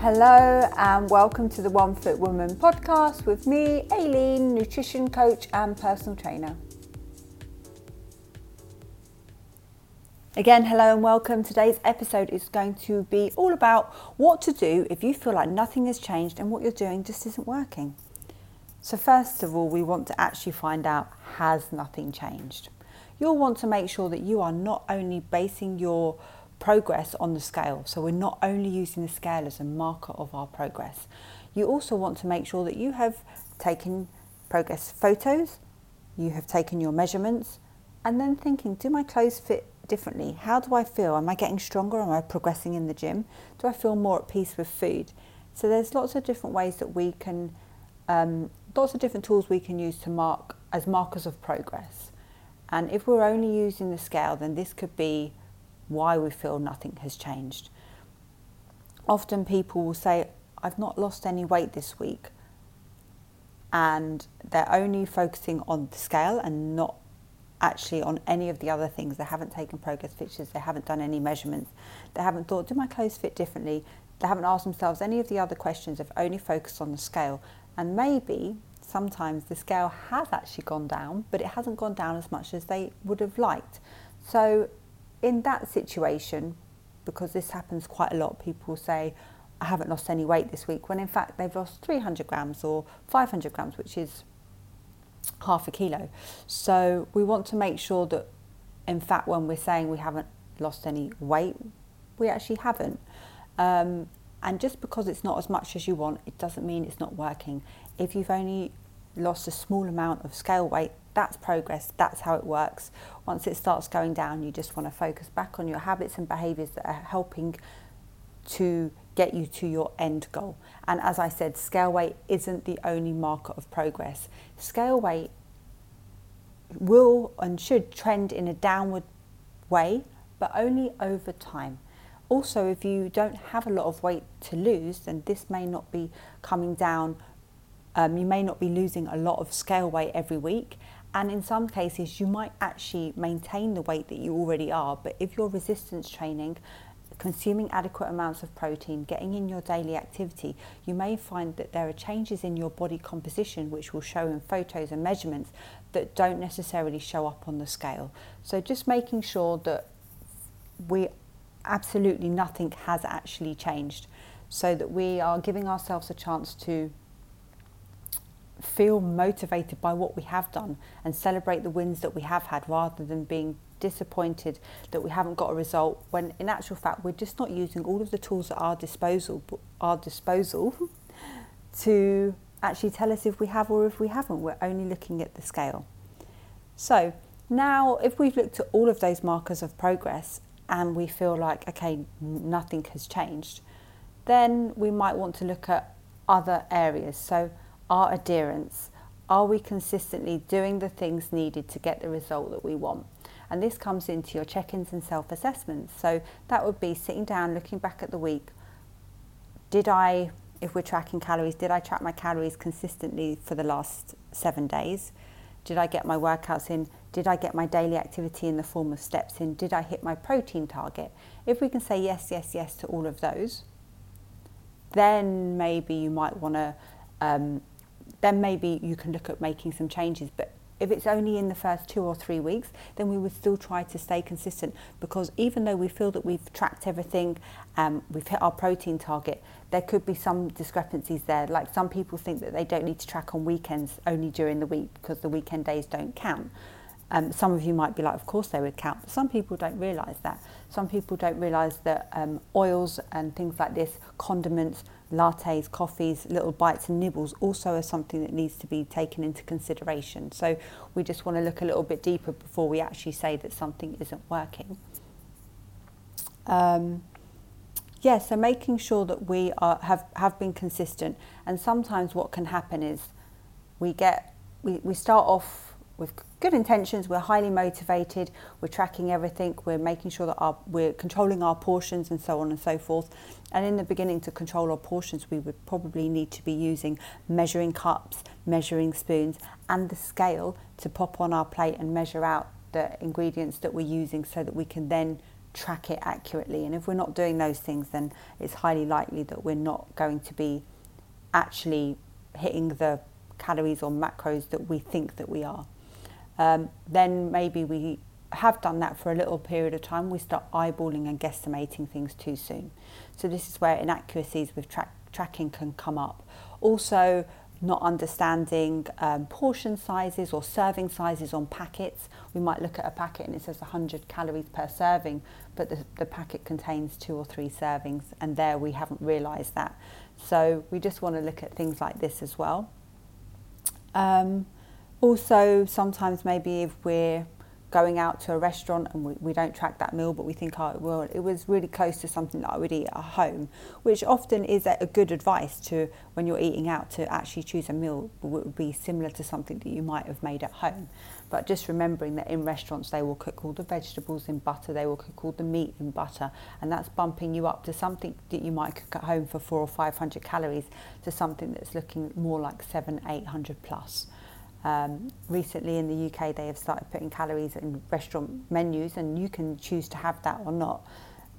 Hello, and welcome to the One Foot Woman podcast with me, Aileen, nutrition coach and personal trainer. Again, hello and welcome. Today's episode is going to be all about what to do if you feel like nothing has changed and what you're doing just isn't working. So, first of all, we want to actually find out has nothing changed? You'll want to make sure that you are not only basing your progress on the scale. So we're not only using the scale as a marker of our progress. You also want to make sure that you have taken progress photos, you have taken your measurements, and then thinking, do my clothes fit differently? How do I feel? Am I getting stronger? Am I progressing in the gym? Do I feel more at peace with food? So there's lots of different ways that we can, um, lots of different tools we can use to mark as markers of progress. And if we're only using the scale, then this could be why we feel nothing has changed. Often people will say, I've not lost any weight this week, and they're only focusing on the scale and not actually on any of the other things. They haven't taken progress pictures, they haven't done any measurements, they haven't thought, do my clothes fit differently? They haven't asked themselves any of the other questions, they've only focused on the scale. And maybe sometimes the scale has actually gone down, but it hasn't gone down as much as they would have liked. So in that situation, because this happens quite a lot, people say, I haven't lost any weight this week, when in fact they've lost 300 grams or 500 grams, which is half a kilo. So we want to make sure that, in fact, when we're saying we haven't lost any weight, we actually haven't. Um, and just because it's not as much as you want, it doesn't mean it's not working. If you've only lost a small amount of scale weight, that's progress, that's how it works. Once it starts going down, you just want to focus back on your habits and behaviors that are helping to get you to your end goal. And as I said, scale weight isn't the only marker of progress. Scale weight will and should trend in a downward way, but only over time. Also, if you don't have a lot of weight to lose, then this may not be coming down. Um, you may not be losing a lot of scale weight every week, and in some cases, you might actually maintain the weight that you already are. But if you're resistance training, consuming adequate amounts of protein, getting in your daily activity, you may find that there are changes in your body composition which will show in photos and measurements that don't necessarily show up on the scale. So just making sure that we absolutely nothing has actually changed so that we are giving ourselves a chance to feel motivated by what we have done and celebrate the wins that we have had rather than being disappointed that we haven't got a result when in actual fact we're just not using all of the tools at our disposal our disposal to actually tell us if we have or if we haven't. We're only looking at the scale. So now if we've looked at all of those markers of progress and we feel like okay nothing has changed then we might want to look at other areas. So our adherence. Are we consistently doing the things needed to get the result that we want? And this comes into your check ins and self assessments. So that would be sitting down, looking back at the week. Did I, if we're tracking calories, did I track my calories consistently for the last seven days? Did I get my workouts in? Did I get my daily activity in the form of steps in? Did I hit my protein target? If we can say yes, yes, yes to all of those, then maybe you might want to um, then maybe you can look at making some changes. But if it's only in the first two or three weeks, then we would still try to stay consistent because even though we feel that we've tracked everything, um, we've hit our protein target, there could be some discrepancies there. Like some people think that they don't need to track on weekends only during the week because the weekend days don't count. Um, some of you might be like, of course they would count, but some people don't realise that. Some people don't realise that um, oils and things like this, condiments, lattes, coffees, little bites and nibbles also are something that needs to be taken into consideration. So we just want to look a little bit deeper before we actually say that something isn't working. Um, yeah, so making sure that we are, have, have been consistent. And sometimes what can happen is we get, we, we start off with good intentions, we're highly motivated, we're tracking everything, we're making sure that our, we're controlling our portions and so on and so forth. And in the beginning, to control our portions, we would probably need to be using measuring cups, measuring spoons, and the scale to pop on our plate and measure out the ingredients that we're using so that we can then track it accurately. And if we're not doing those things, then it's highly likely that we're not going to be actually hitting the calories or macros that we think that we are. Um, then maybe we have done that for a little period of time, we start eyeballing and guesstimating things too soon. So this is where inaccuracies with tra- tracking can come up. Also, not understanding um, portion sizes or serving sizes on packets. We might look at a packet and it says 100 calories per serving, but the, the packet contains two or three servings, and there we haven't realised that. So we just want to look at things like this as well. Um, also, sometimes maybe if we're going out to a restaurant and we, we don't track that meal, but we think, oh, well, it was really close to something that I would eat at home, which often is a, a good advice to when you're eating out to actually choose a meal that would be similar to something that you might have made at home. But just remembering that in restaurants they will cook all the vegetables in butter, they will cook all the meat in butter, and that's bumping you up to something that you might cook at home for four or five hundred calories to something that's looking more like seven, eight hundred plus. Um, recently in the UK, they have started putting calories in restaurant menus, and you can choose to have that or not.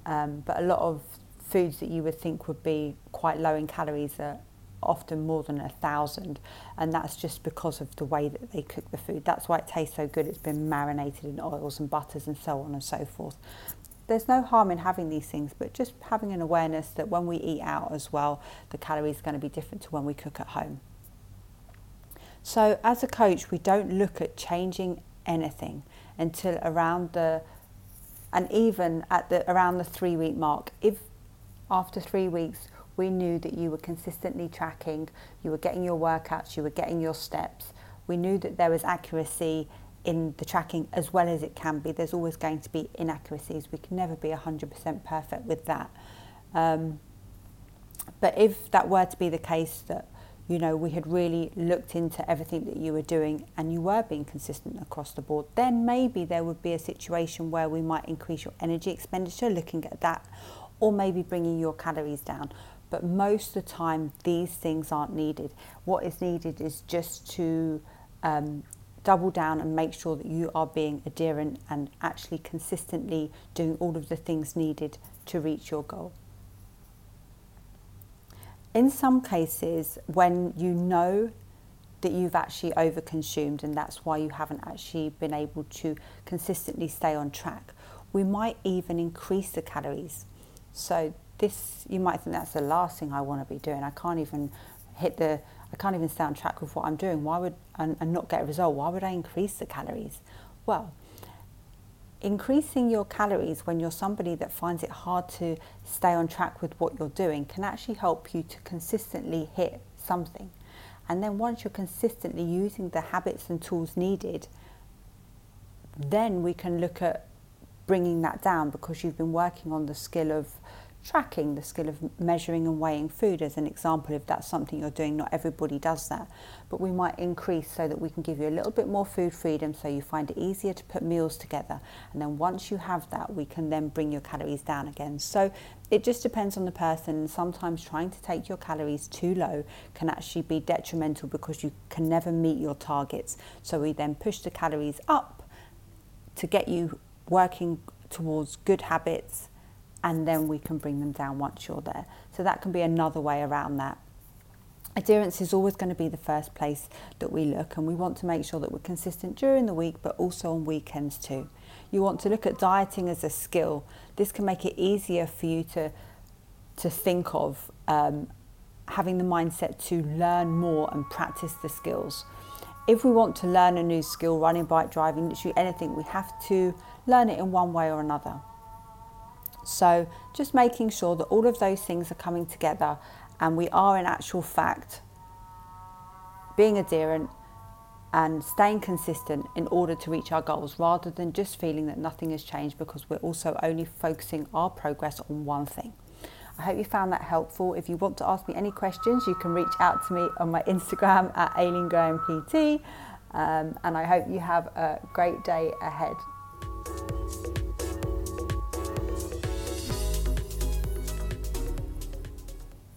Um, but a lot of foods that you would think would be quite low in calories are often more than a thousand, and that's just because of the way that they cook the food. That's why it tastes so good. It's been marinated in oils and butters and so on and so forth. There's no harm in having these things, but just having an awareness that when we eat out as well, the calories are going to be different to when we cook at home. So, as a coach, we don't look at changing anything until around the and even at the around the three week mark. If after three weeks we knew that you were consistently tracking, you were getting your workouts, you were getting your steps, we knew that there was accuracy in the tracking as well as it can be. There's always going to be inaccuracies. We can never be 100% perfect with that. Um, but if that were to be the case that you know, we had really looked into everything that you were doing and you were being consistent across the board, then maybe there would be a situation where we might increase your energy expenditure looking at that, or maybe bringing your calories down. But most of the time, these things aren't needed. What is needed is just to um, double down and make sure that you are being adherent and actually consistently doing all of the things needed to reach your goal in some cases, when you know that you've actually overconsumed and that's why you haven't actually been able to consistently stay on track, we might even increase the calories. So this, you might think that's the last thing I want to be doing. I can't even hit the, I can't even stay on track with what I'm doing. Why would, and, and not get a result? Why would I increase the calories? Well, increasing your calories when you're somebody that finds it hard to stay on track with what you're doing can actually help you to consistently hit something. And then once you're consistently using the habits and tools needed, then we can look at bringing that down because you've been working on the skill of tracking, the skill of measuring and weighing food as an example, if that's something you're doing, not everybody does that. But we might increase so that we can give you a little bit more food freedom so you find it easier to put meals together. And then once you have that, we can then bring your calories down again. So it just depends on the person. Sometimes trying to take your calories too low can actually be detrimental because you can never meet your targets. So we then push the calories up to get you working towards good habits and then we can bring them down once you're there. So that can be another way around that. Adherence is always going to be the first place that we look, and we want to make sure that we're consistent during the week but also on weekends too. You want to look at dieting as a skill. This can make it easier for you to, to think of um, having the mindset to learn more and practice the skills. If we want to learn a new skill, running, bike, driving, literally anything, we have to learn it in one way or another. So just making sure that all of those things are coming together and we are in actual fact being adherent and staying consistent in order to reach our goals rather than just feeling that nothing has changed because we're also only focusing our progress on one thing. I hope you found that helpful. If you want to ask me any questions, you can reach out to me on my Instagram at Aileen Graham PT. Um, and I hope you have a great day ahead.